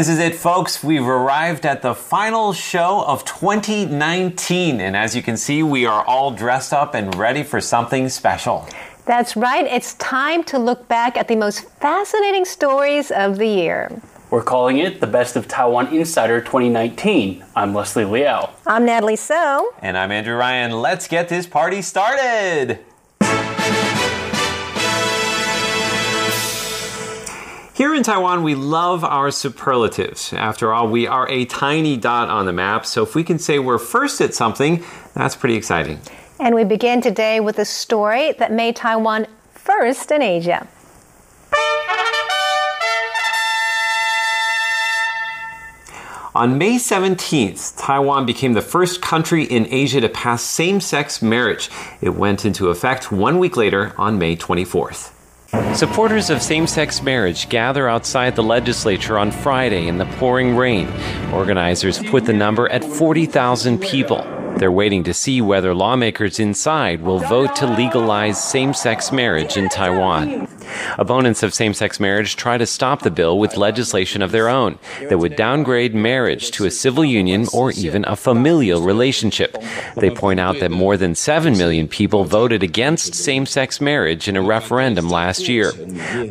This is it, folks. We've arrived at the final show of 2019. And as you can see, we are all dressed up and ready for something special. That's right. It's time to look back at the most fascinating stories of the year. We're calling it the Best of Taiwan Insider 2019. I'm Leslie Liao. I'm Natalie So. And I'm Andrew Ryan. Let's get this party started. Here in Taiwan, we love our superlatives. After all, we are a tiny dot on the map, so if we can say we're first at something, that's pretty exciting. And we begin today with a story that made Taiwan first in Asia. On May 17th, Taiwan became the first country in Asia to pass same sex marriage. It went into effect one week later on May 24th. Supporters of same sex marriage gather outside the legislature on Friday in the pouring rain. Organizers put the number at 40,000 people. They're waiting to see whether lawmakers inside will vote to legalize same sex marriage in Taiwan. Opponents of same sex marriage try to stop the bill with legislation of their own that would downgrade marriage to a civil union or even a familial relationship. They point out that more than 7 million people voted against same sex marriage in a referendum last year.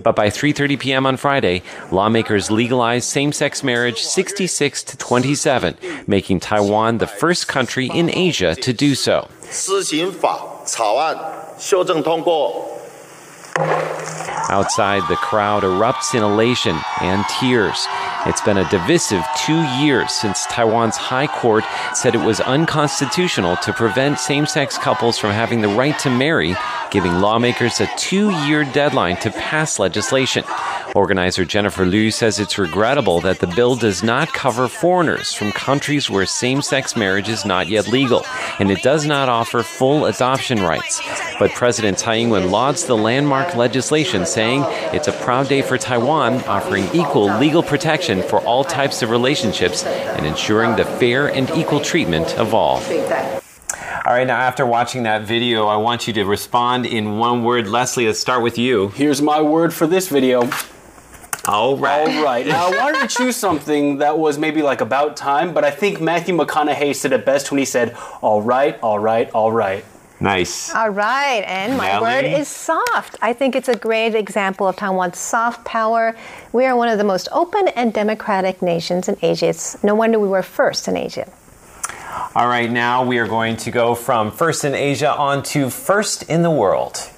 But by 3:30 p.m. on Friday, lawmakers legalized same-sex marriage 66 to 27, making Taiwan the first country in Asia to do so. Outside, the crowd erupts in elation and tears it's been a divisive two years since Taiwan's High Court said it was unconstitutional to prevent same sex couples from having the right to marry, giving lawmakers a two year deadline to pass legislation. Organizer Jennifer Liu says it's regrettable that the bill does not cover foreigners from countries where same sex marriage is not yet legal, and it does not offer full adoption rights. But President Tsai Ing wen lauds the landmark legislation, saying it's a proud day for Taiwan, offering equal legal protection for all types of relationships and ensuring the fair and equal treatment of all. All right, now after watching that video, I want you to respond in one word. Leslie, let's start with you. Here's my word for this video. All right. All right. Now, I wanted to choose something that was maybe like about time, but I think Matthew McConaughey said it best when he said, all right, all right, all right. Nice. All right, and my Nelly? word is soft. I think it's a great example of Taiwan's soft power. We are one of the most open and democratic nations in Asia. It's no wonder we were first in Asia. All right, now we are going to go from first in Asia on to first in the world.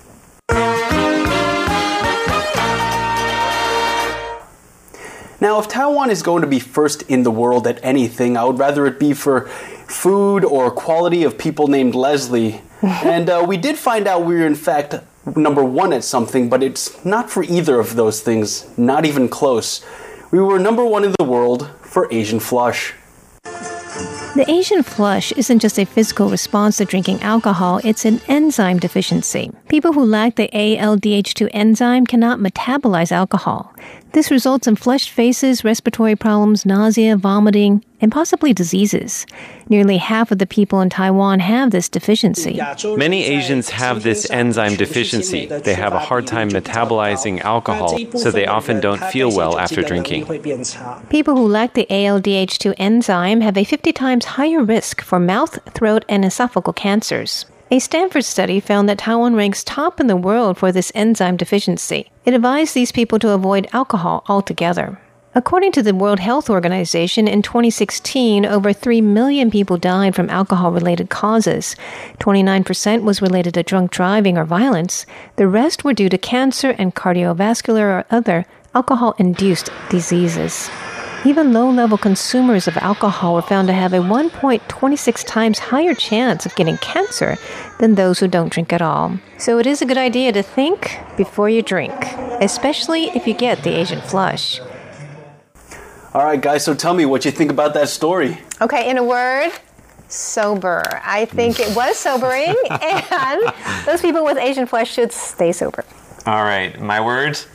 Now, if Taiwan is going to be first in the world at anything, I would rather it be for food or quality of people named Leslie. And uh, we did find out we were, in fact, number one at something, but it's not for either of those things, not even close. We were number one in the world for Asian flush. The Asian flush isn't just a physical response to drinking alcohol, it's an enzyme deficiency. People who lack the ALDH2 enzyme cannot metabolize alcohol. This results in flushed faces, respiratory problems, nausea, vomiting, and possibly diseases. Nearly half of the people in Taiwan have this deficiency. Many Asians have this enzyme deficiency. They have a hard time metabolizing alcohol, so they often don't feel well after drinking. People who lack the ALDH2 enzyme have a 50 times higher risk for mouth, throat, and esophageal cancers. A Stanford study found that Taiwan ranks top in the world for this enzyme deficiency. It advised these people to avoid alcohol altogether. According to the World Health Organization, in 2016, over 3 million people died from alcohol related causes. 29% was related to drunk driving or violence. The rest were due to cancer and cardiovascular or other alcohol induced diseases. Even low level consumers of alcohol were found to have a 1.26 times higher chance of getting cancer than those who don't drink at all. So it is a good idea to think before you drink, especially if you get the Asian flush. All right, guys, so tell me what you think about that story. Okay, in a word, sober. I think it was sobering, and those people with Asian flush should stay sober. All right, my words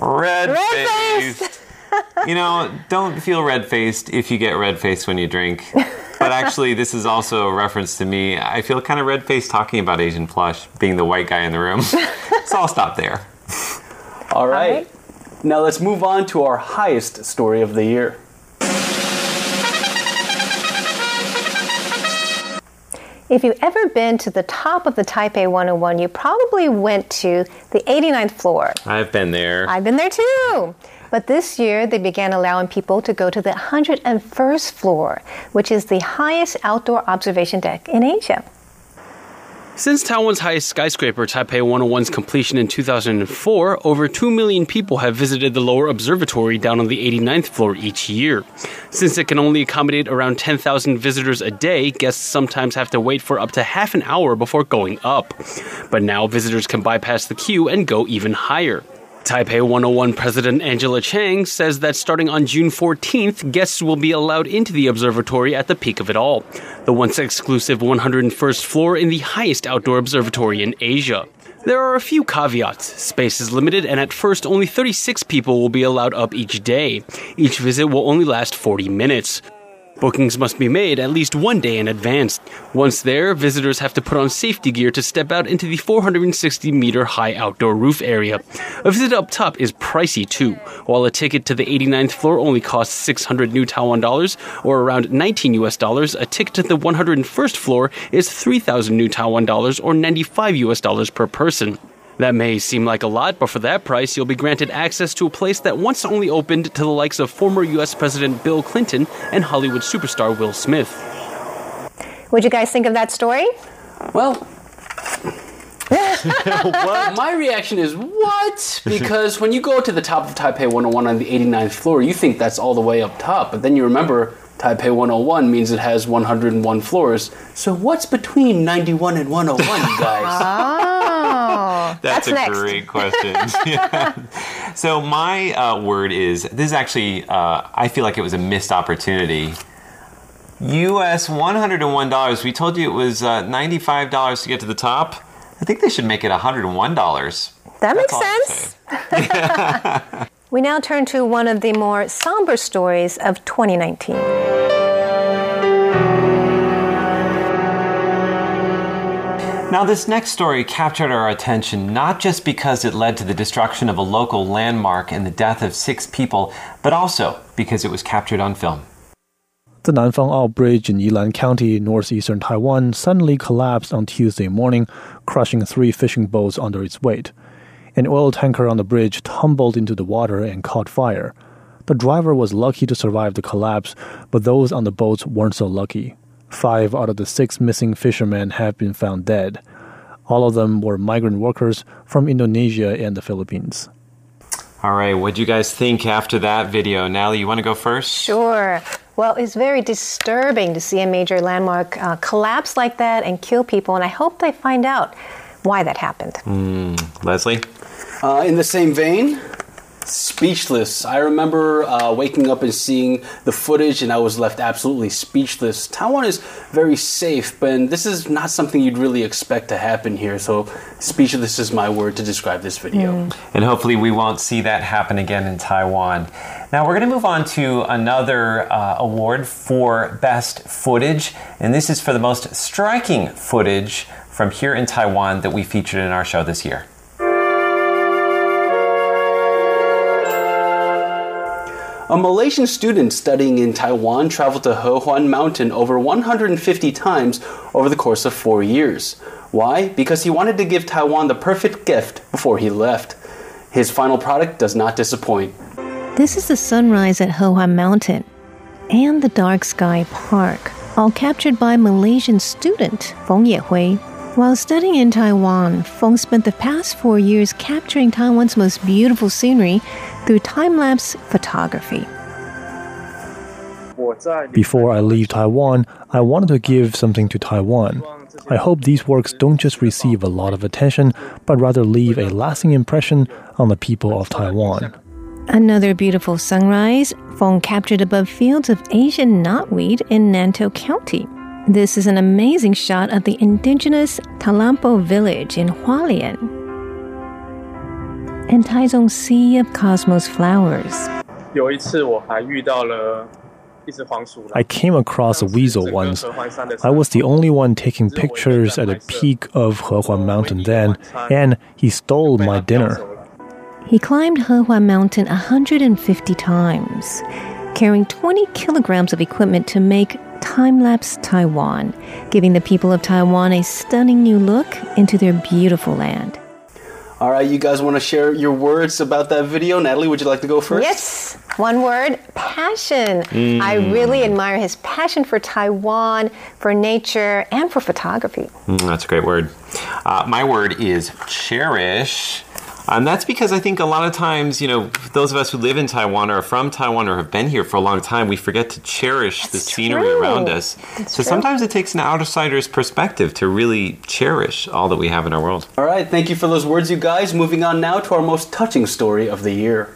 red, Red-faced. faced. You know, don't feel red faced if you get red faced when you drink. But actually, this is also a reference to me. I feel kind of red faced talking about Asian flush, being the white guy in the room. so I'll stop there. All right. right. Now let's move on to our highest story of the year. If you've ever been to the top of the Taipei 101, you probably went to the 89th floor. I've been there. I've been there too. But this year, they began allowing people to go to the 101st floor, which is the highest outdoor observation deck in Asia. Since Taiwan's highest skyscraper, Taipei 101's completion in 2004, over 2 million people have visited the lower observatory down on the 89th floor each year. Since it can only accommodate around 10,000 visitors a day, guests sometimes have to wait for up to half an hour before going up. But now visitors can bypass the queue and go even higher. Taipei 101 President Angela Chang says that starting on June 14th, guests will be allowed into the observatory at the peak of it all, the once exclusive 101st floor in the highest outdoor observatory in Asia. There are a few caveats. Space is limited, and at first, only 36 people will be allowed up each day. Each visit will only last 40 minutes. Bookings must be made at least one day in advance. Once there, visitors have to put on safety gear to step out into the 460 meter high outdoor roof area. A visit up top is pricey too. While a ticket to the 89th floor only costs 600 new Taiwan dollars, or around 19 US dollars, a ticket to the 101st floor is 3,000 new Taiwan dollars, or 95 US dollars per person. That may seem like a lot, but for that price, you'll be granted access to a place that once only opened to the likes of former U.S. President Bill Clinton and Hollywood superstar Will Smith. What you guys think of that story? Well, well, my reaction is what? Because when you go to the top of Taipei 101 on the 89th floor, you think that's all the way up top, but then you remember Taipei 101 means it has 101 floors. So what's between 91 and 101, you guys? Ah. Oh, That's, that's a next. great question. Yeah. So my uh, word is this is actually uh, I feel like it was a missed opportunity. U.S. one hundred and one dollars. We told you it was uh, ninety five dollars to get to the top. I think they should make it hundred and one dollars. That makes I can sense. we now turn to one of the more somber stories of 2019. Now, this next story captured our attention not just because it led to the destruction of a local landmark and the death of six people, but also because it was captured on film. The Nanfang Ao Bridge in Yilan County, northeastern Taiwan, suddenly collapsed on Tuesday morning, crushing three fishing boats under its weight. An oil tanker on the bridge tumbled into the water and caught fire. The driver was lucky to survive the collapse, but those on the boats weren't so lucky. Five out of the six missing fishermen have been found dead. All of them were migrant workers from Indonesia and the Philippines. All right, what do you guys think after that video? Natalie, you want to go first? Sure. Well, it's very disturbing to see a major landmark uh, collapse like that and kill people, and I hope they find out why that happened. Leslie? Uh, in the same vein, speechless. I remember uh, waking up and seeing the footage, and I was left absolutely speechless. Taiwan is very safe, but this is not something you'd really expect to happen here. So, speechless is my word to describe this video. And hopefully, we won't see that happen again in Taiwan. Now, we're going to move on to another uh, award for best footage, and this is for the most striking footage from here in Taiwan that we featured in our show this year. A Malaysian student studying in Taiwan traveled to Hehuan Mountain over 150 times over the course of four years. Why? Because he wanted to give Taiwan the perfect gift before he left. His final product does not disappoint. This is the sunrise at Hehuan Mountain and the dark sky park, all captured by Malaysian student Feng Yehui. While studying in Taiwan, Feng spent the past four years capturing Taiwan's most beautiful scenery through time lapse photography. Before I leave Taiwan, I wanted to give something to Taiwan. I hope these works don't just receive a lot of attention, but rather leave a lasting impression on the people of Taiwan. Another beautiful sunrise, Feng captured above fields of Asian knotweed in Nantou County. This is an amazing shot of the indigenous Talampo village in Hualien and Taizong's sea of cosmos flowers. I came across a weasel once. I was the only one taking pictures at the peak of Hehuan Mountain then, and he stole my dinner. He climbed Hehuan Mountain 150 times carrying 20 kilograms of equipment to make time lapse Taiwan, giving the people of Taiwan a stunning new look into their beautiful land. All right, you guys want to share your words about that video? Natalie, would you like to go first? Yes, one word passion. I really admire his passion for Taiwan, for nature, and for photography. Mm, that's a great word. Uh, my word is cherish. And that's because I think a lot of times, you know, those of us who live in Taiwan or are from Taiwan or have been here for a long time, we forget to cherish the That's scenery true. around us. That's so true. sometimes it takes an outsider's perspective to really cherish all that we have in our world. All right, thank you for those words, you guys. Moving on now to our most touching story of the year.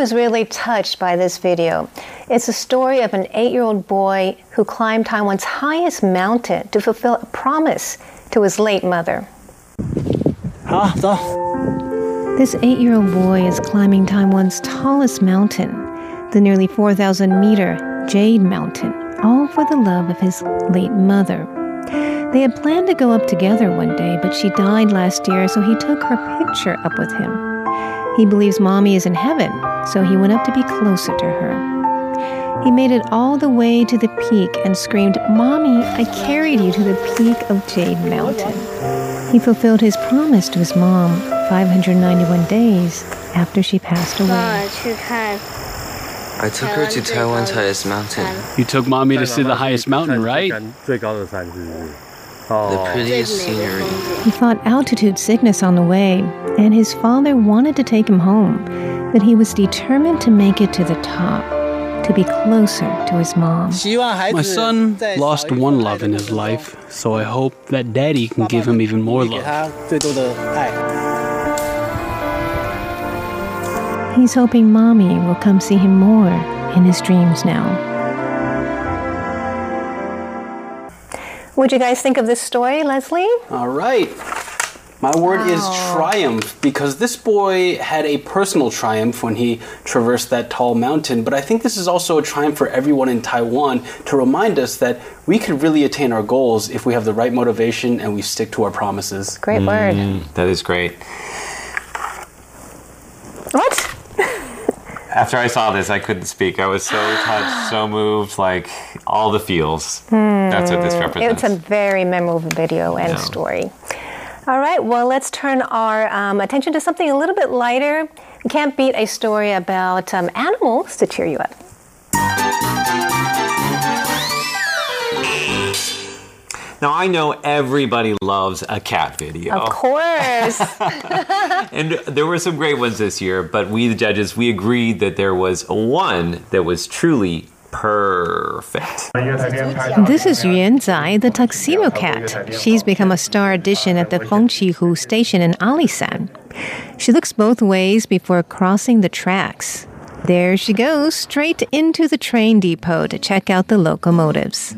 Was really touched by this video. It's a story of an eight year old boy who climbed Taiwan's highest mountain to fulfill a promise to his late mother. 好，走。This eight year old boy is climbing Taiwan's tallest mountain, the nearly 4,000 meter Jade Mountain, all for the love of his late mother. They had planned to go up together one day, but she died last year, so he took her picture up with him. He believes mommy is in heaven, so he went up to be closer to her. He made it all the way to the peak and screamed, Mommy, I carried you to the peak of Jade Mountain. He fulfilled his promise to his mom 591 days after she passed away. I took her to Taiwan's highest mountain. You took mommy to see the highest mountain, right? the prettiest scenery. He fought altitude sickness on the way, and his father wanted to take him home, but he was determined to make it to the top, to be closer to his mom. My son lost one love in his life, so I hope that daddy can give him even more love. He's hoping mommy will come see him more in his dreams now. What'd you guys think of this story, Leslie? All right. My word is triumph because this boy had a personal triumph when he traversed that tall mountain, but I think this is also a triumph for everyone in Taiwan to remind us that we can really attain our goals if we have the right motivation and we stick to our promises. Great word. Mm, that is great. What? After I saw this, I couldn't speak. I was so touched, so moved, like all the feels. That's what this represents. It's a very memorable video and Yeah. story. All right, well, let's turn our um, attention to something a little bit lighter. You can't beat a story about um, animals to cheer you up. Now, I know everybody loves a cat video. Of course. And there were some great ones this year, but we, the judges, we agreed that there was one that was truly perfect. This is Yuan Zai, the tuxedo cat. She's become a star addition at the Fenqihu station in Alishan. She looks both ways before crossing the tracks. There she goes, straight into the train depot to check out the locomotives.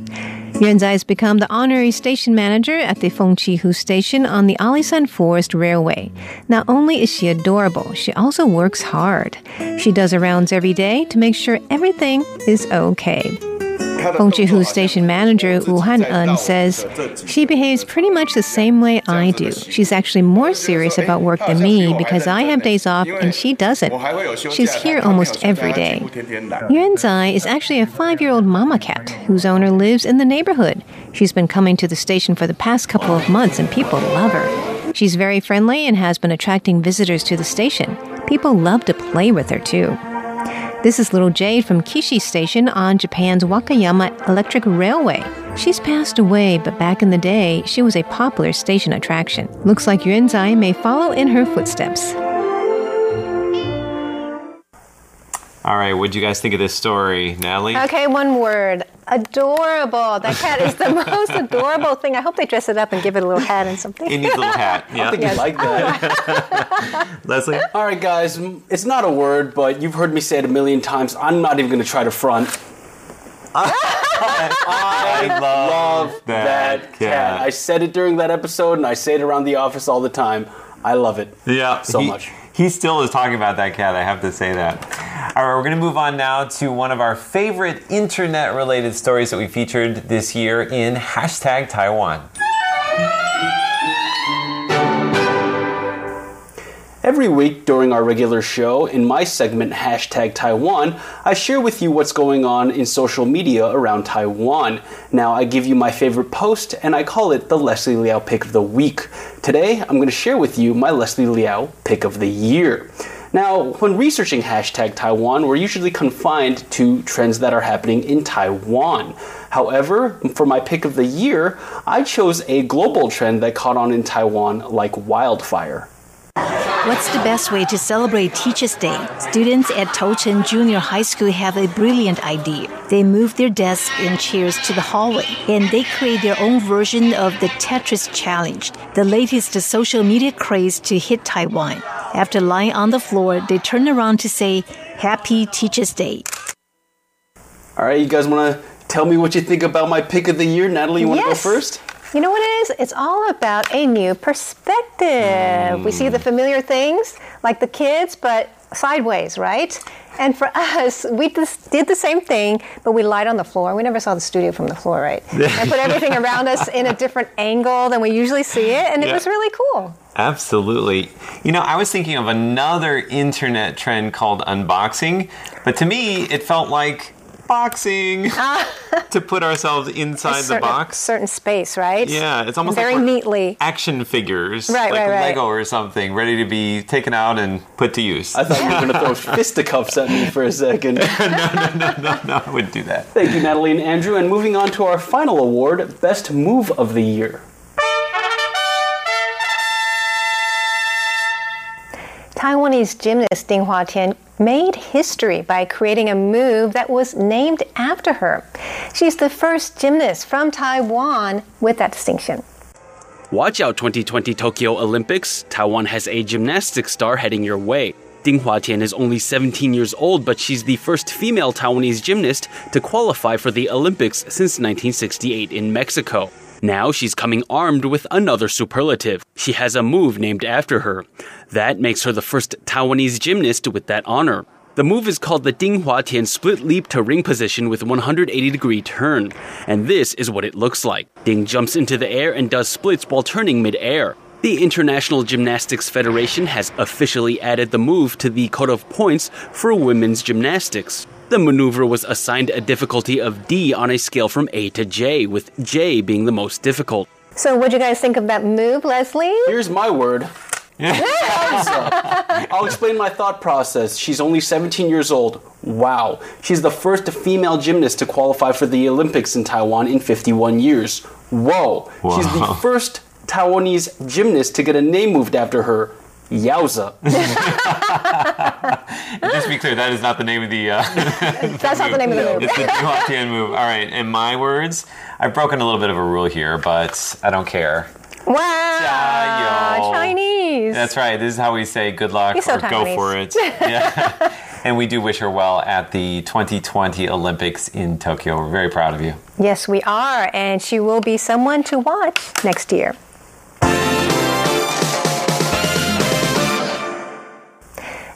Yuan Zai has become the honorary station manager at the Fenqihu station on the Alishan Forest Railway. Not only is she adorable, she also works hard. She does her rounds every day to make sure everything is okay. Fenqihu station manager Wu Han-en um, says she behaves pretty much the same way I do. She's actually more serious about work than me because I have days off and she doesn't. She's here almost every day. Yuan Zai is actually a five-year-old mama cat whose owner lives in the neighborhood. She's been coming to the station for the past couple of months and people love her. She's very friendly and has been attracting visitors to the station. People love to play with her too. This is little Jade from Kishi Station on Japan's Wakayama Electric Railway. She's passed away, but back in the day, she was a popular station attraction. Looks like Yuan Zai may follow in her footsteps. All right, what'd you guys think of this story, Natalie? okay, one word. Adorable. That cat is the most adorable thing. I hope they dress it up and give it a little hat and something. It needs a little hat. Yeah. I Yeah. think you like that. Leslie? All right, guys, it's not a word, but you've heard me say it a million times. I'm not even going to try to front. I love that, cat. I said it during that episode, and I say it around the office all the time. I love it. Yeah, So he- much. He still is talking about that cat. I have to say that. All right, we're going to move on now to one of our favorite internet related stories that we featured this year in hashtag Taiwan. Every week during our regular show, in my segment hashtag Taiwan, I share with you what's going on in social media around Taiwan. Now, I give you my favorite post and I call it the Leslie Liao Pick of the Week. Today, I'm going to share with you my Leslie Liao Pick of the Year. Now, when researching hashtag Taiwan, we're usually confined to trends that are happening in Taiwan. However, for my pick of the year, I chose a global trend that caught on in Taiwan like wildfire. What's the best way to celebrate Teachers' Day? Students at Tochen Junior High School have a brilliant idea. They move their desks and chairs to the hallway, and they create their own version of the Tetris Challenge, the latest social media craze to hit Taiwan. After lying on the floor, they turn around to say, Happy Teachers' Day. All right, you guys want to tell me what you think about my pick of the year? Natalie, you want to Yes. go first? You know what it is? It's all about a new perspective. We see the hmm. familiar things, like the kids, but sideways, right? And for us, we just did the same thing, but we lied on the floor. We never saw the studio from the floor, right? and put everything around us in a different angle than we usually see it, and it was really cool. Absolutely. You know, I was thinking of another internet trend called unboxing, but to me, it felt like boxing ah. to put ourselves inside the certain, box. certain space, right? Yeah, it's almost very like we're neatly. action figures, Right, like right, right. Lego or something, ready to be taken out and put to use. I thought you were going to throw fisticuffs at me for a second. No, no, no, no, I wouldn't do that. Thank you, Natalie and Andrew. And moving on to our final award, Best Move of the Year. Taiwanese gymnast Ding Huatian made history by creating a move that was named after her. She's the first gymnast from Taiwan with that distinction. Watch out 2020 Tokyo Olympics. Taiwan has a gymnastics star heading your way. Ding Hua Huatian is only 17 years old, but she's the first female Taiwanese gymnast to qualify for the Olympics since 1968 in Mexico. Now she's coming armed with another superlative. She has a move named after her. That makes her the first Taiwanese gymnast with that honor. The move is called the Ding Huatian split leap to ring position with 180 degree turn. And this is what it looks like. Ding jumps into the air and does splits while turning mid-air. The International Gymnastics Federation has officially added the move to the code of points for women's gymnastics. The maneuver was assigned a difficulty of D on a scale from A to J, with J being the most difficult. So, what do you guys think of that move, Leslie? Here's my word. I'll explain my thought process. She's only 17 years old. Wow. She's the first female gymnast to qualify for the Olympics in Taiwan in 51 years. Whoa. Wow. She's the first Taiwanese gymnast to get a name moved after her. Yowza. Just to be clear, that is not the name of the. Uh, That's not the name of the move. it's the Ding Huatian move. All right, in my words, I've broken a little bit of a rule here, but I don't care. Wow, Jiayou. Chinese. That's right. This is how we say good luck You're so or go for it. Yeah. and we do wish her well at the 2020 Olympics in Tokyo. We're very proud of you. Yes, we are, and she will be someone to watch next year.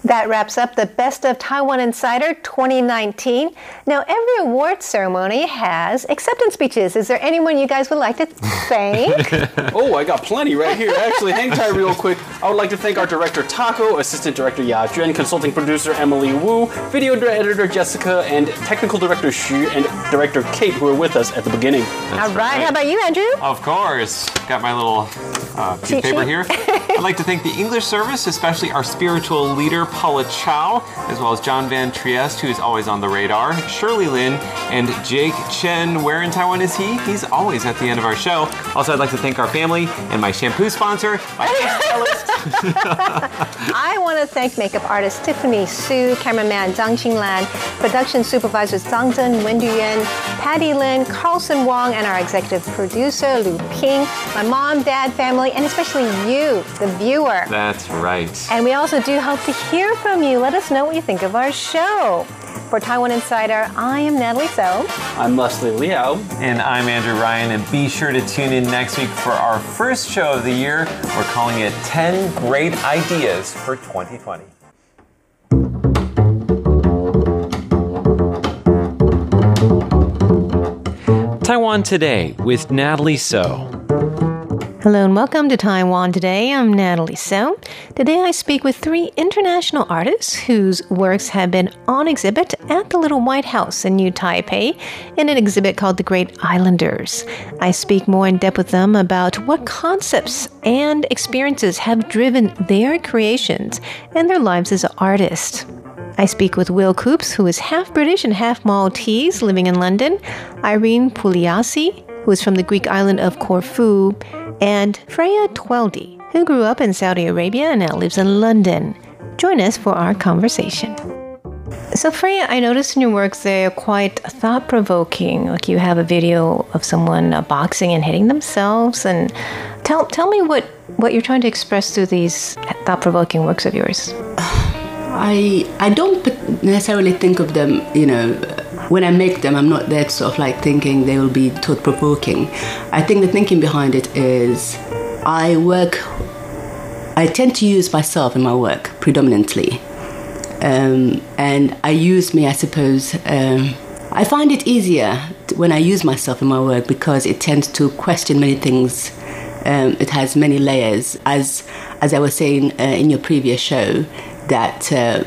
That wraps up the Best of Taiwan Insider 2019. Now, every award ceremony has acceptance speeches. Is there anyone you guys would like to thank? Oh, I got plenty right here. Actually, hang tight real quick. I would like to thank our director Taco, assistant director Ya Juan, consulting producer Emily Wu, video editor Jessica, and technical director Xu and director Kate who were with us at the beginning. All right, how about you, Andrew? Of course. Got my little uh, piece of paper here. I'd like to thank the English service, especially our spiritual leader, Paula Chow, as well as John Van Trieste, who is always on the radar, Shirley Lin, and Jake Chen. Where in Taiwan is he? He's always at the end of our show. Also, I'd like to thank our family and my shampoo sponsor, my. I want to thank makeup artist Tiffany Su, cameraman Zhang Qinglan, production supervisors Zhang Zhen, Wendy Yuan, Patty Lin, Carlson Wong, and our executive producer Lu Ping, my mom, dad, family, and especially you, the viewer. That's right. And we also do hope to hear from you. Let us know what you think of our show. For Taiwan Insider, I am Natalie So. I'm Leslie Liao. And I'm Andrew Ryan. And be sure to tune in next week for our first show of the year. We're calling it 10 Great Ideas for 2020. Taiwan Today with Natalie So. Hello and welcome to Taiwan Today. I'm Natalie So. Today I speak with three international artists whose works have been on exhibit at the Little White House in New Taipei in an exhibit called The Great Islanders. I speak more in depth with them about what concepts and experiences have driven their creations and their lives as artists. I speak with Will Coops, who is half British and half Maltese, living in London, Irene Pugliasi, who is from the Greek island of Corfu, and Freya Tweldy, who grew up in Saudi Arabia and now lives in London. Join us for our conversation. So, Freya, I noticed in your works they're quite thought provoking. Like you have a video of someone uh, boxing and hitting themselves. And tell, tell me what, what you're trying to express through these thought provoking works of yours. I, I don't necessarily think of them, you know, when I make them, I'm not there sort of like thinking they will be thought provoking. I think the thinking behind it is I work, I tend to use myself in my work predominantly. Um, and I use me, I suppose. Um, I find it easier when I use myself in my work because it tends to question many things. Um, it has many layers. As as I was saying uh, in your previous show, that uh,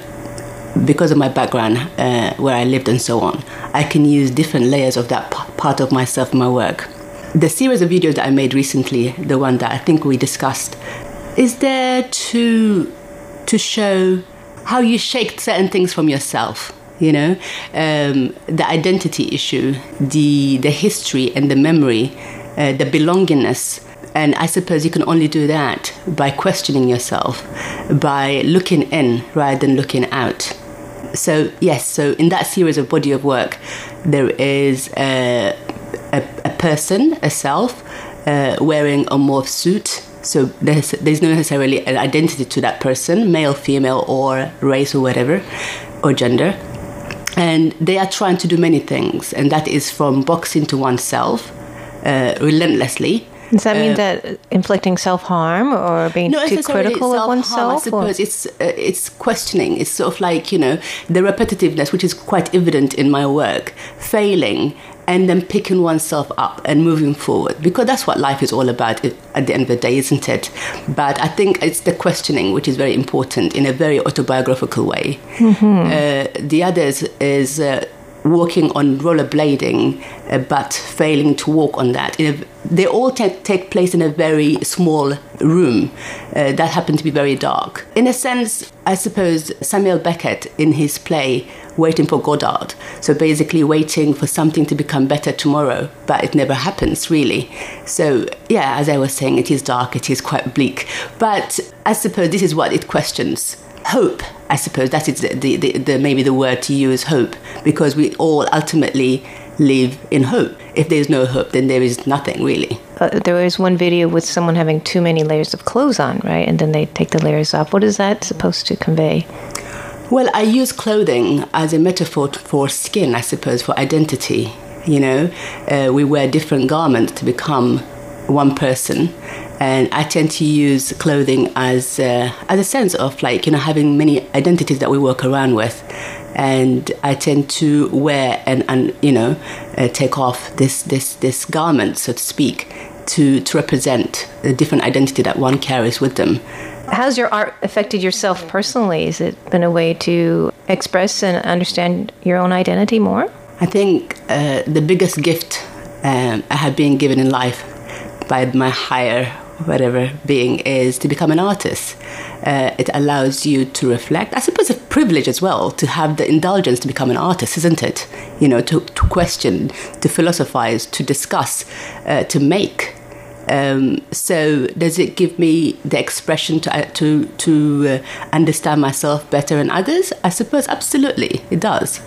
because of my background, uh, where I lived and so on, I can use different layers of that p- part of myself in my work. The series of videos that I made recently, the one that I think we discussed, is there to to show how you shake certain things from yourself. You know, um, the identity issue, the the history and the memory, uh, the belongingness and I suppose you can only do that by questioning yourself, by looking in rather than looking out. So, yes, so in that series of body of work, there is a, a, a person, a self, uh, wearing a morph suit. So there's, there's no necessarily an identity to that person, male, female, or race, or whatever, or gender. And they are trying to do many things, and that is from boxing to oneself uh, relentlessly does that mean uh, that inflicting self harm or being too critical of oneself? I suppose or? it's uh, it's questioning. It's sort of like you know the repetitiveness, which is quite evident in my work, failing and then picking oneself up and moving forward because that's what life is all about at the end of the day, isn't it? But I think it's the questioning which is very important in a very autobiographical way. Mm-hmm. Uh, the others is uh, walking on rollerblading, uh, but failing to walk on that. A, they all t- take place in a very small room uh, that happened to be very dark. In a sense, I suppose Samuel Beckett in his play Waiting for Godot, so basically waiting for something to become better tomorrow, but it never happens really. So, yeah, as I was saying, it is dark, it is quite bleak, but I suppose this is what it questions hope. I suppose that is the, the, the, maybe the word to use hope because we all ultimately live in hope. If there's no hope, then there is nothing really. Uh, there was one video with someone having too many layers of clothes on, right? And then they take the layers off. What is that supposed to convey? Well, I use clothing as a metaphor for skin, I suppose, for identity. You know, uh, we wear different garments to become one person and I tend to use clothing as uh, as a sense of like you know having many identities that we work around with, and I tend to wear and and you know uh, take off this this this garment so to speak to to represent the different identity that one carries with them. How's your art affected yourself personally? Has it been a way to express and understand your own identity more? I think uh, the biggest gift um, I have been given in life by my higher whatever being is to become an artist. Uh, it allows you to reflect. I suppose a privilege as well to have the indulgence to become an artist, isn't it? You know, to, to question, to philosophize, to discuss, uh, to make. Um, so does it give me the expression to uh, to to uh, understand myself better and others? I suppose absolutely it does.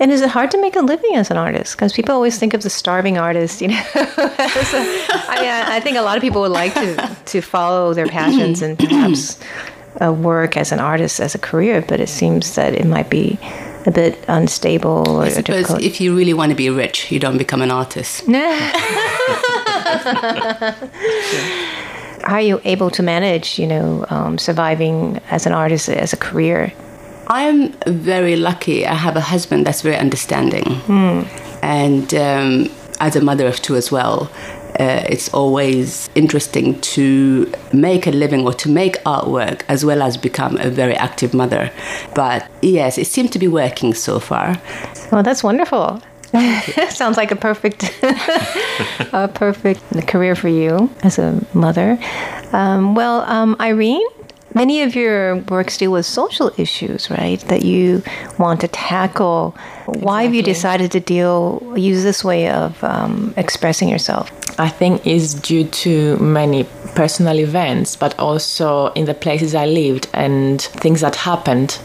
And is it hard to make a living as an artist? Because people always think of the starving artist, you know. I, I, think a lot of people would like to, to follow their passions and perhaps uh, work as an artist as a career, but it seems that it might be a bit unstable or I suppose difficult? if you really want to be rich, you don't become an artist. How are you able to manage, you know, um, surviving as an artist as a career? I'm very lucky. I have a husband that's very understanding, and um, as a mother of two as well. Uh, it's always interesting to make a living or to make artwork as well as become a very active mother. But yes, it seemed to be working so far. Well, that's wonderful. Sounds like a perfect, a perfect career for you as a mother. Um, well, um, Irene, many of your works deal with social issues, right? That you want to tackle. Why have you decided to deal use this way of um, expressing yourself? I think is due to many personal events, but also in the places I lived and things that happened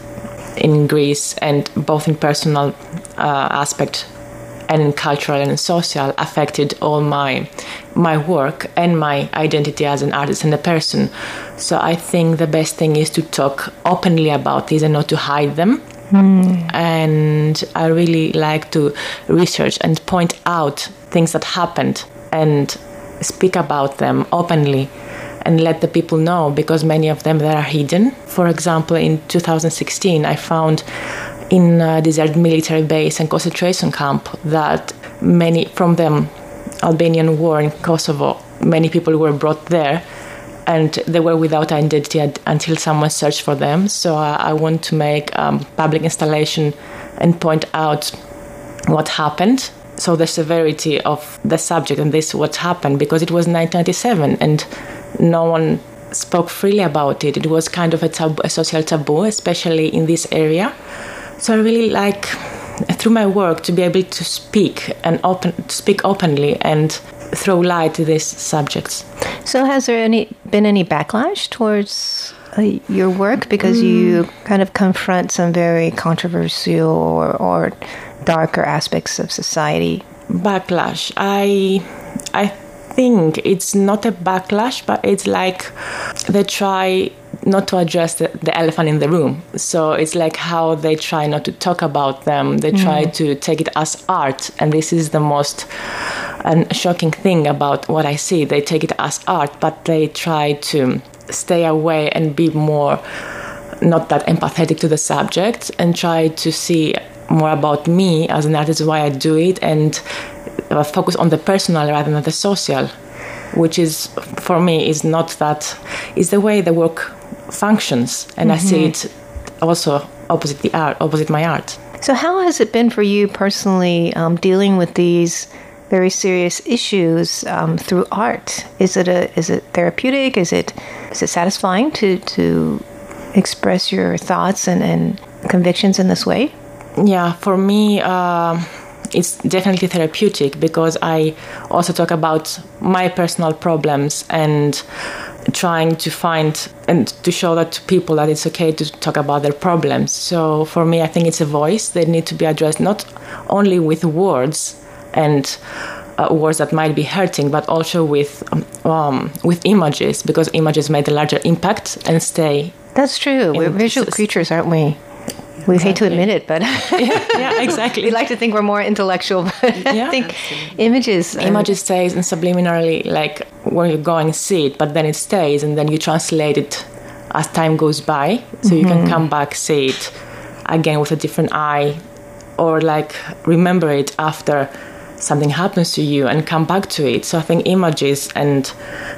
in Greece, and both in personal uh, aspect and cultural and social, affected all my my work and my identity as an artist and a person. So I think the best thing is to talk openly about these and not to hide them. Hmm. And I really like to research and point out things that happened and speak about them openly and let the people know because many of them that are hidden. For example, in 2016, I found in a desert military base and concentration camp that many from the Albanian war in Kosovo, many people were brought there and they were without identity until someone searched for them. So I, I want to make um, public installation and point out what happened. So the severity of the subject and this what happened because it was 1997 and no one spoke freely about it. It was kind of a, taboo, a social taboo, especially in this area. So I really like through my work to be able to speak and open speak openly and throw light to these subjects. So, has there any been any backlash towards uh, your work because you kind of confront some very controversial or, or darker aspects of society? Backlash. I I think it's not a backlash, but it's like they try not to address the, the elephant in the room. So it's like how they try not to talk about them. They try to take it as art, and this is the most and shocking thing about what I see. They take it as art, but they try to stay away and be more not that empathetic to the subject and try to see more about me as an artist, why I do it, and uh, focus on the personal rather than the social, which is for me is not that is the way the work functions, and I see it also opposite the art, opposite my art. So, how has it been for you personally um, dealing with these very serious issues um, through art? Is it a is it therapeutic? Is it is it satisfying to to express your thoughts and, and convictions in this way? Yeah, for me, uh, it's definitely therapeutic because I also talk about my personal problems and trying to find and to show that to people that it's okay to talk about their problems. So for me, I think it's a voice that need to be addressed not only with words and uh, words that might be hurting, but also with um, um, with images because images made a larger impact and stay. That's true. We're visual creatures, aren't we? We hate to admit it, but yeah, exactly. we like to think we're more intellectual. But I Yeah. think images, uh, Images stays and subliminally like when you go and see it, but then it stays and then you translate it as time goes by, so you can come back see it again with a different eye, or like remember it after something happens to you and come back to it. So I think images and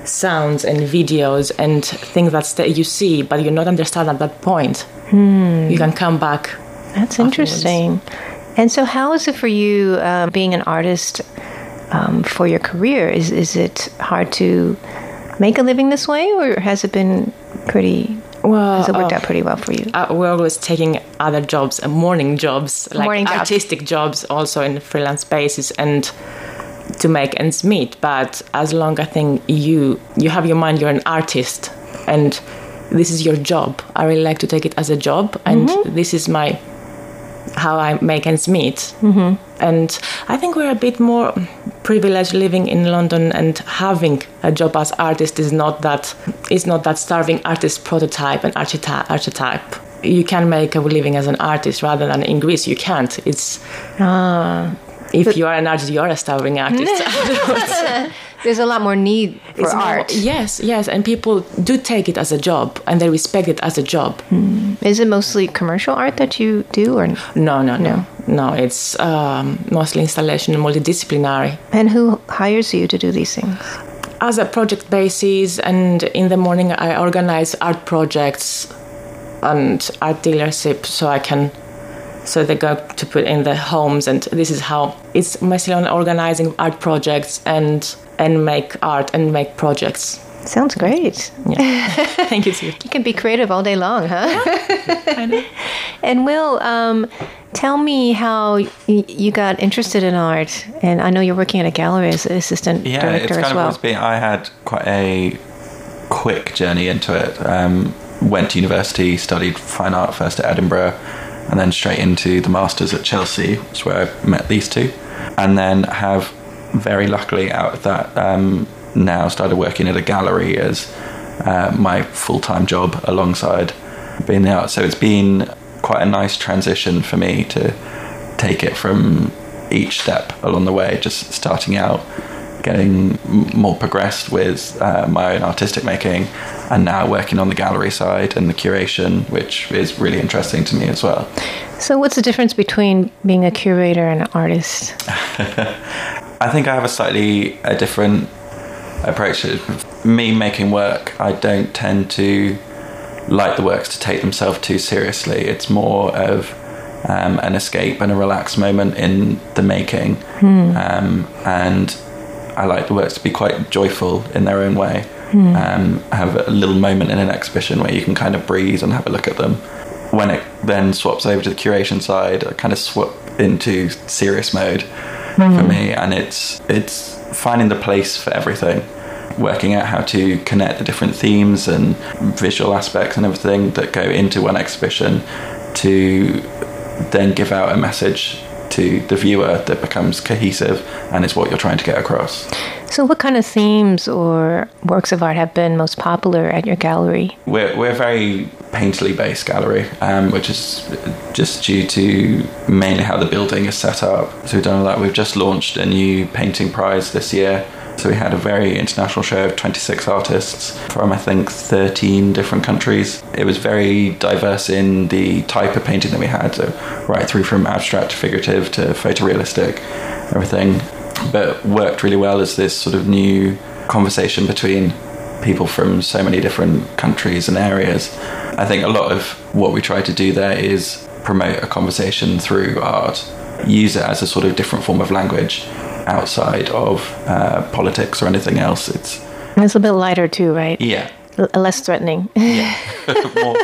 sounds and videos and things that stay, you see, but you're not understand at that point. You can come back. That's interesting. And so, how is it for you um, being an artist um, for your career? Is is it hard to make a living this way, or has it been pretty? Well, it worked uh, out pretty well for you? uh, we're always taking other jobs, uh, morning jobs, like Morning jobs. artistic jobs, also in freelance basis, and to make ends meet. But as long I think you you have your mind, you're an artist, and this is your job. I really like to take it as a job, and Mm-hmm. this is my how I make ends meet. Mm-hmm. And I think we're a bit more privileged living in London and having a job as artist is not that is not that starving artist prototype and archetype. archetype. you can make a living as an artist rather than in Greece. You can't. It's Ah. if you are an artist, you are a starving artist. There's a lot more need for It's more- art. yes, yes, and people do take it as a job and they respect it as a job. Is it mostly commercial art that you do, or No, no, no, no. It's um, mostly installation and multidisciplinary. and who hires you to do these things? As a project basis, and in the morning I organize art projects and art dealership, so I can. So they go to put in the homes, and this is how it's mostly on organizing art projects and and make art and make projects. Sounds great. Yeah. Thank you. Too. You can be creative all day long, huh? and Will, um, tell me how y- you got interested in art. And I know you're working at a gallery as an assistant Yeah, director it's kind as of well. always been. I had quite a quick journey into it. Um, went to university, studied fine art first at Edinburgh, and then straight into the masters at Chelsea, which is where I met these two, and then have very luckily out of that um, now started working at a gallery as uh, my full time job alongside being the art. So it's been quite a nice transition for me to take it from each step along the way, just starting out, getting more progressed with uh, my own artistic making, and now working on the gallery side and the curation, which is really interesting to me as well. So, what's the difference between being a curator and an artist? I think I have a slightly a different approach. To me making work, I don't tend to like the works to take themselves too seriously. It's more of um, an escape and a relaxed moment in the making, Hmm. um, and I like the works to be quite joyful in their own way. Hmm. Um, have a little moment in an exhibition where you can kind of breathe and have a look at them. When it then swaps over to the curation side, I kind of swap into serious mode for Mhm. me, and it's it's finding the place for everything, working out how to connect the different themes and visual aspects and everything that go into one exhibition to then give out a message to the viewer that becomes cohesive and is what you're trying to get across. So, what kind of themes or works of art have been most popular at your gallery? We're, we're a very painterly based gallery, um, which is just due to mainly how the building is set up. So we've done a lot. We've just launched a new painting prize this year. So we had a very international show of 26 artists from I think 13 different countries. It was very diverse in the type of painting that we had, so right through from abstract to figurative to photorealistic, everything. But worked really well as this sort of new conversation between people from so many different countries and areas. I think a lot of what we try to do there is promote a conversation through art, use it as a sort of different form of language outside of uh, politics or anything else. It's And it's a bit lighter too, right? yeah, L- less threatening. more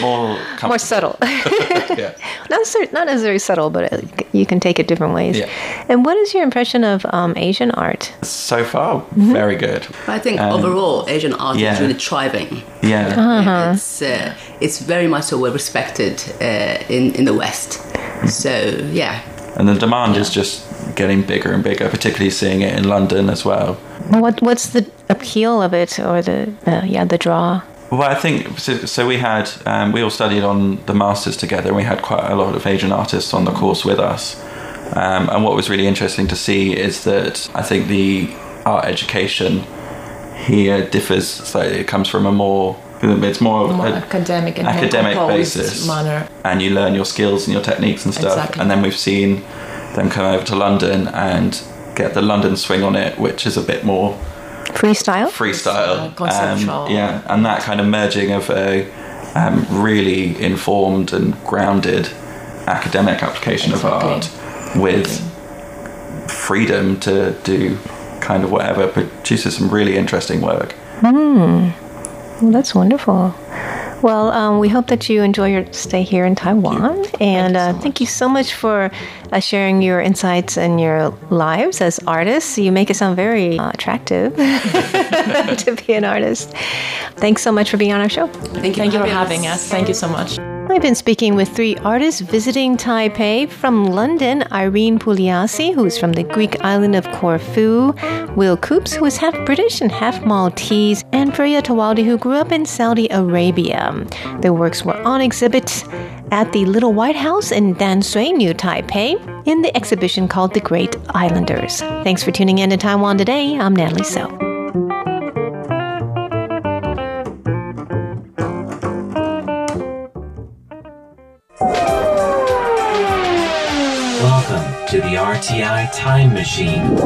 more More subtle. yeah. not, necessar- not necessarily subtle, but uh, you can take it different ways. Yeah. And what is your impression of um, Asian art? So far, very good. I think Um, overall Asian art yeah. is really thriving. Yeah. Uh-huh. It's uh, it's very much so well respected uh, in in the West. So yeah, And the demand is just getting bigger and bigger, particularly seeing it in London as well. What What's the appeal of it, or the uh, yeah the draw? Well, I think so. so we had um, we all studied on the masters together. and We had quite a lot of Asian artists on the course with us, um, and what was really interesting to see is that I think the art education here differs slightly. It comes from a more it's more of More a academic and academic basis, manner. and you learn your skills and your techniques and stuff. Exactly. And then we've seen them come over to London and get the London swing on it, which is a bit more Freestyle. freestyle. Uh, conceptual. Um, yeah, and that kind of merging of a um, really informed and grounded academic application of art with freedom to do kind of whatever produces some really interesting work. Hmm. Well, that's wonderful. Well, um, we hope that you enjoy your stay here in Taiwan. And uh, thank you so much for uh, sharing your insights and your lives as artists. You make it sound very uh, attractive to be an artist. Thanks so much for being on our show. thank you. Thank you for us. having us. Thank you so much. I've been speaking with three artists visiting Taipei. From London, Irene Pugliasi, who's from the Greek island of Corfu, Will Coops, who is half British and half Maltese, and Priya Tawaldi, who grew up in Saudi Arabia. Their works were on exhibit at the Little White House in Danshui, New Taipei, in the exhibition called The Great Islanders. Thanks for tuning in to Taiwan Today. I'm Natalie Tso. To the RTI Time Machine.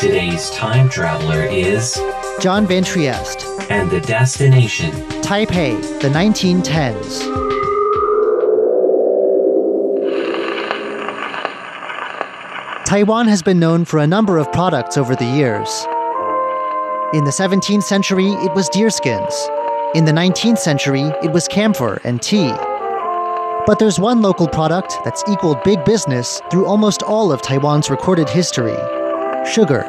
Today's time traveler is John Van Trieste. And the destination Taipei, the 1910s. Taiwan has been known for a number of products over the years. In the 17th century, it was deerskins. In the 19th century, it was camphor and tea. But there's one local product that's equaled big business through almost all of Taiwan's recorded history sugar.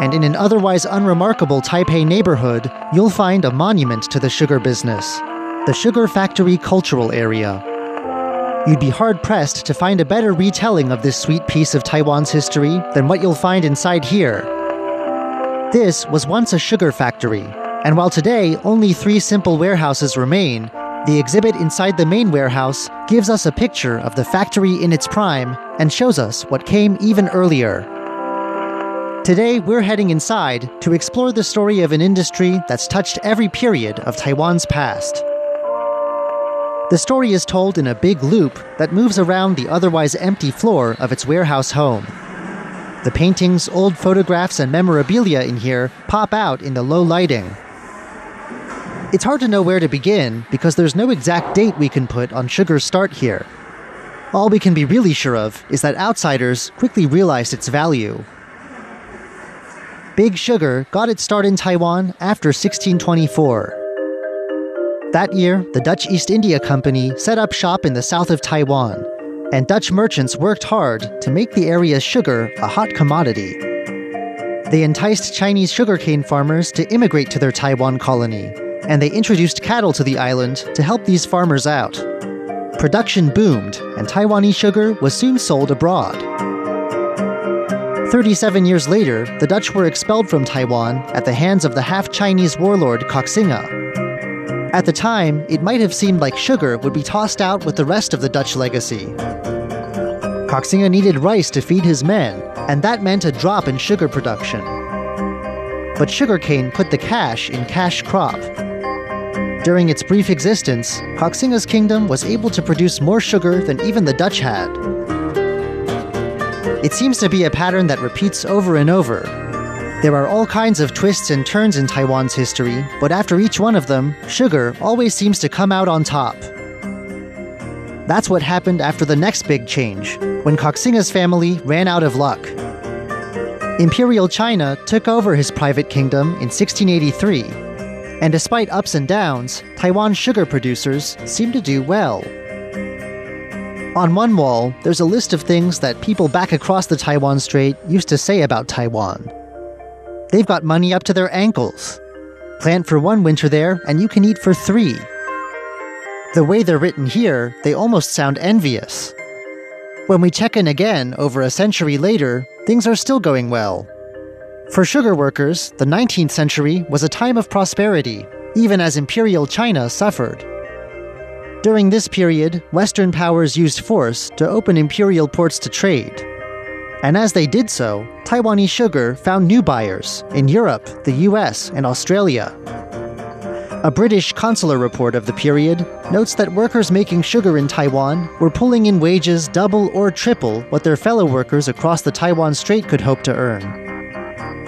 And in an otherwise unremarkable Taipei neighborhood, you'll find a monument to the sugar business the Sugar Factory Cultural Area. You'd be hard pressed to find a better retelling of this sweet piece of Taiwan's history than what you'll find inside here. This was once a sugar factory, and while today only three simple warehouses remain, the exhibit inside the main warehouse gives us a picture of the factory in its prime and shows us what came even earlier. Today, we're heading inside to explore the story of an industry that's touched every period of Taiwan's past. The story is told in a big loop that moves around the otherwise empty floor of its warehouse home. The paintings, old photographs, and memorabilia in here pop out in the low lighting. It's hard to know where to begin because there's no exact date we can put on sugar's start here. All we can be really sure of is that outsiders quickly realized its value. Big Sugar got its start in Taiwan after 1624. That year, the Dutch East India Company set up shop in the south of Taiwan, and Dutch merchants worked hard to make the area's sugar a hot commodity. They enticed Chinese sugarcane farmers to immigrate to their Taiwan colony, and they introduced cattle to the island to help these farmers out. Production boomed, and Taiwanese sugar was soon sold abroad. 37 years later, the Dutch were expelled from Taiwan at the hands of the half Chinese warlord Koxinga. At the time, it might have seemed like sugar would be tossed out with the rest of the Dutch legacy. Koxinga needed rice to feed his men, and that meant a drop in sugar production. But sugarcane put the cash in cash crop. During its brief existence, Koxinga's kingdom was able to produce more sugar than even the Dutch had. It seems to be a pattern that repeats over and over. There are all kinds of twists and turns in Taiwan's history, but after each one of them, sugar always seems to come out on top. That's what happened after the next big change, when Koxinga's family ran out of luck. Imperial China took over his private kingdom in 1683, and despite ups and downs, Taiwan's sugar producers seem to do well. On one wall, there's a list of things that people back across the Taiwan Strait used to say about Taiwan. They've got money up to their ankles. Plant for one winter there, and you can eat for three. The way they're written here, they almost sound envious. When we check in again over a century later, things are still going well. For sugar workers, the 19th century was a time of prosperity, even as Imperial China suffered. During this period, Western powers used force to open imperial ports to trade. And as they did so, Taiwanese sugar found new buyers in Europe, the US, and Australia. A British consular report of the period notes that workers making sugar in Taiwan were pulling in wages double or triple what their fellow workers across the Taiwan Strait could hope to earn.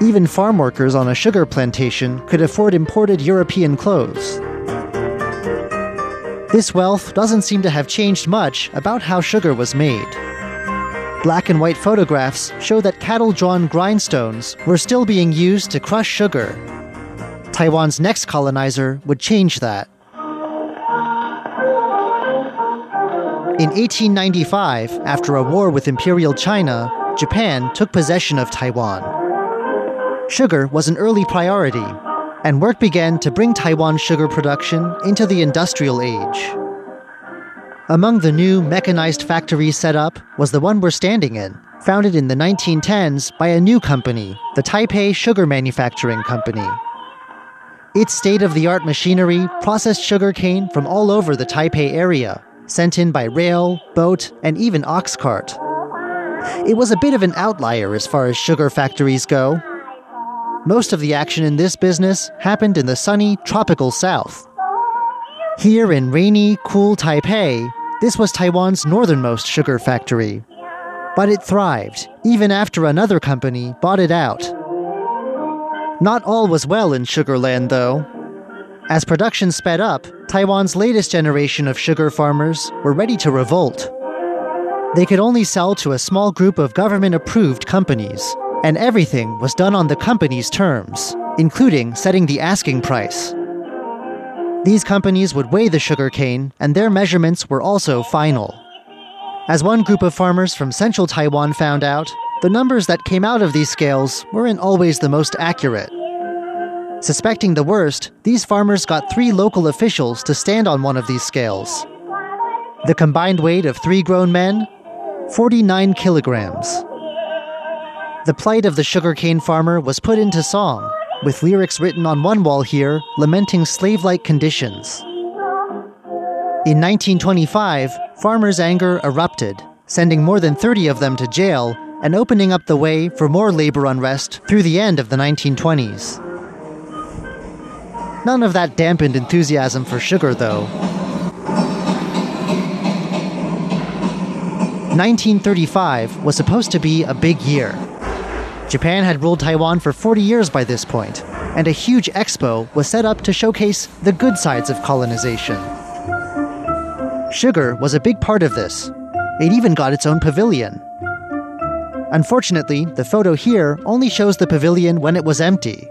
Even farm workers on a sugar plantation could afford imported European clothes. This wealth doesn't seem to have changed much about how sugar was made. Black and white photographs show that cattle drawn grindstones were still being used to crush sugar. Taiwan's next colonizer would change that. In 1895, after a war with Imperial China, Japan took possession of Taiwan. Sugar was an early priority, and work began to bring Taiwan's sugar production into the industrial age. Among the new mechanized factories set up was the one we're standing in, founded in the 1910s by a new company, the Taipei Sugar Manufacturing Company. Its state of the art machinery processed sugarcane from all over the Taipei area, sent in by rail, boat, and even ox cart. It was a bit of an outlier as far as sugar factories go. Most of the action in this business happened in the sunny, tropical south. Here in rainy, cool Taipei, this was Taiwan's northernmost sugar factory. But it thrived, even after another company bought it out. Not all was well in Sugarland, though. As production sped up, Taiwan's latest generation of sugar farmers were ready to revolt. They could only sell to a small group of government approved companies, and everything was done on the company's terms, including setting the asking price. These companies would weigh the sugarcane, and their measurements were also final. As one group of farmers from central Taiwan found out, the numbers that came out of these scales weren't always the most accurate. Suspecting the worst, these farmers got three local officials to stand on one of these scales. The combined weight of three grown men 49 kilograms. The plight of the sugarcane farmer was put into song, with lyrics written on one wall here lamenting slave like conditions. In 1925, farmers' anger erupted, sending more than 30 of them to jail and opening up the way for more labor unrest through the end of the 1920s. None of that dampened enthusiasm for sugar, though. 1935 was supposed to be a big year. Japan had ruled Taiwan for 40 years by this point, and a huge expo was set up to showcase the good sides of colonization. Sugar was a big part of this. It even got its own pavilion. Unfortunately, the photo here only shows the pavilion when it was empty.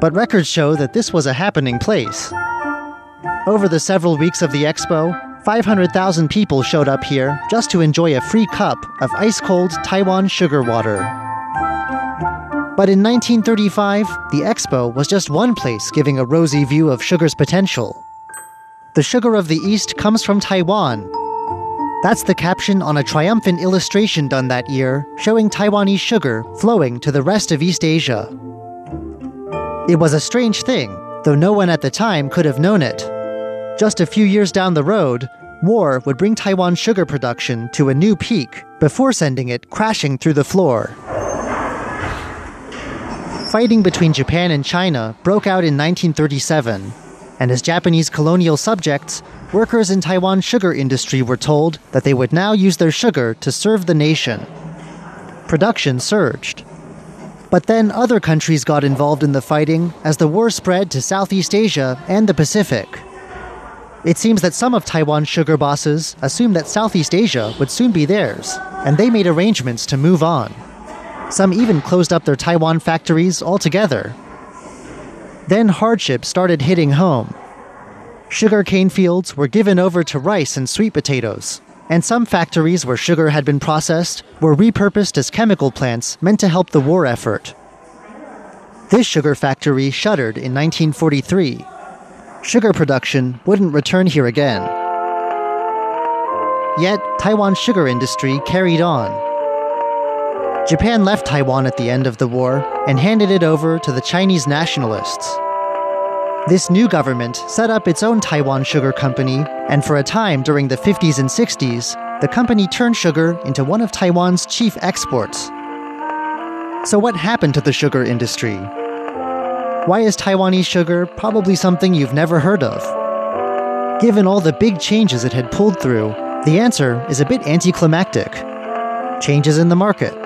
But records show that this was a happening place. Over the several weeks of the expo, 500,000 people showed up here just to enjoy a free cup of ice cold Taiwan sugar water. But in 1935, the expo was just one place giving a rosy view of sugar's potential. The sugar of the East comes from Taiwan, that's the caption on a triumphant illustration done that year, showing Taiwanese sugar flowing to the rest of East Asia. It was a strange thing, though no one at the time could have known it. Just a few years down the road, war would bring Taiwan's sugar production to a new peak before sending it crashing through the floor. Fighting between Japan and China broke out in 1937, and as Japanese colonial subjects, workers in Taiwan's sugar industry were told that they would now use their sugar to serve the nation. Production surged. But then other countries got involved in the fighting as the war spread to Southeast Asia and the Pacific. It seems that some of Taiwan's sugar bosses assumed that Southeast Asia would soon be theirs, and they made arrangements to move on. Some even closed up their Taiwan factories altogether. Then hardship started hitting home. Sugar cane fields were given over to rice and sweet potatoes, and some factories where sugar had been processed were repurposed as chemical plants meant to help the war effort. This sugar factory shuttered in 1943. Sugar production wouldn't return here again. Yet, Taiwan's sugar industry carried on. Japan left Taiwan at the end of the war and handed it over to the Chinese nationalists. This new government set up its own Taiwan Sugar Company, and for a time during the 50s and 60s, the company turned sugar into one of Taiwan's chief exports. So, what happened to the sugar industry? Why is Taiwanese sugar probably something you've never heard of? Given all the big changes it had pulled through, the answer is a bit anticlimactic changes in the market.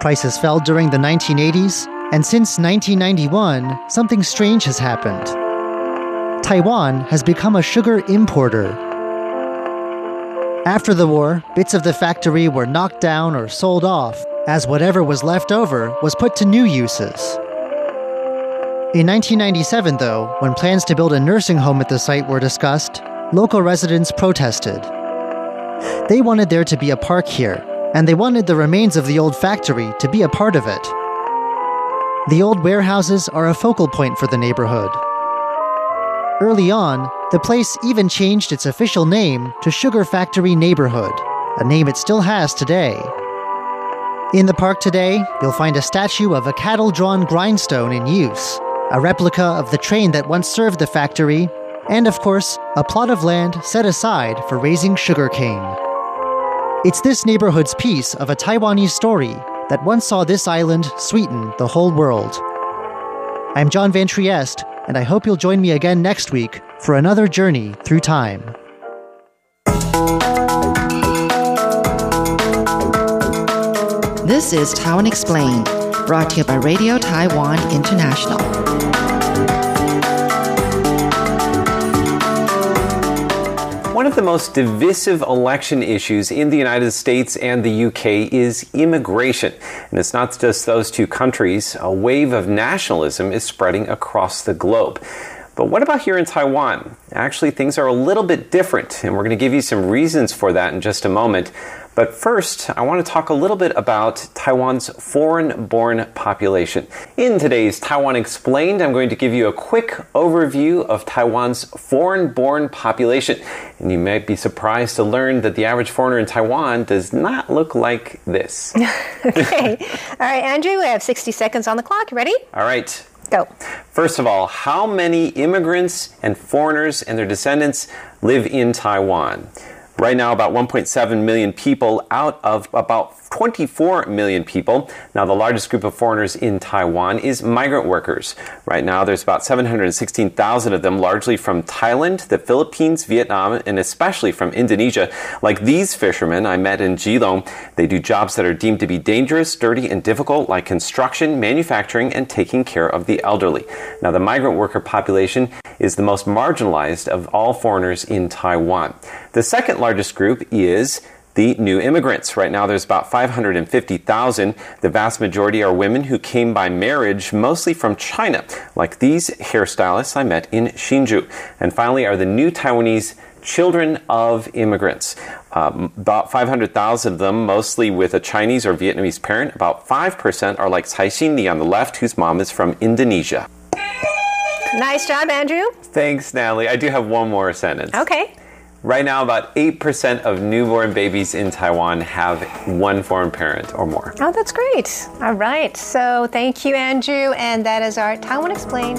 Prices fell during the 1980s, and since 1991, something strange has happened. Taiwan has become a sugar importer. After the war, bits of the factory were knocked down or sold off, as whatever was left over was put to new uses. In 1997, though, when plans to build a nursing home at the site were discussed, local residents protested. They wanted there to be a park here, and they wanted the remains of the old factory to be a part of it. The old warehouses are a focal point for the neighborhood. Early on, the place even changed its official name to Sugar Factory Neighborhood, a name it still has today. In the park today, you'll find a statue of a cattle drawn grindstone in use, a replica of the train that once served the factory, and of course, a plot of land set aside for raising sugarcane. It's this neighborhood's piece of a Taiwanese story that once saw this island sweeten the whole world. I'm John Van Trieste, and I hope you'll join me again next week for another journey through time. This is Taiwan Explained, brought to you by Radio Taiwan International. The most divisive election issues in the United States and the UK is immigration. And it's not just those two countries, a wave of nationalism is spreading across the globe. But what about here in Taiwan? Actually, things are a little bit different, and we're going to give you some reasons for that in just a moment. But first, I want to talk a little bit about Taiwan's foreign born population. In today's Taiwan Explained, I'm going to give you a quick overview of Taiwan's foreign born population. And you might be surprised to learn that the average foreigner in Taiwan does not look like this. okay. All right, Andrew, we have 60 seconds on the clock. You ready? All right. Go. First of all, how many immigrants and foreigners and their descendants live in Taiwan? Right now, about 1.7 million people out of about 24 million people. Now, the largest group of foreigners in Taiwan is migrant workers. Right now, there's about 716,000 of them, largely from Thailand, the Philippines, Vietnam, and especially from Indonesia. Like these fishermen I met in Keelung, they do jobs that are deemed to be dangerous, dirty, and difficult, like construction, manufacturing, and taking care of the elderly. Now, the migrant worker population is the most marginalized of all foreigners in Taiwan. The second largest group is the new immigrants. Right now, there's about 550,000. The vast majority are women who came by marriage, mostly from China, like these hairstylists I met in Hsinchu. And finally, are the new Taiwanese children of immigrants. Um, about 500,000 of them, mostly with a Chinese or Vietnamese parent. About 5% are like Tsai Xin on the left, whose mom is from Indonesia. Nice job, Andrew. Thanks, Natalie. I do have one more sentence. Okay. Right now, about 8% of newborn babies in Taiwan have one foreign parent or more. Oh, that's great. All right. So thank you, Andrew. And that is our Taiwan Explained.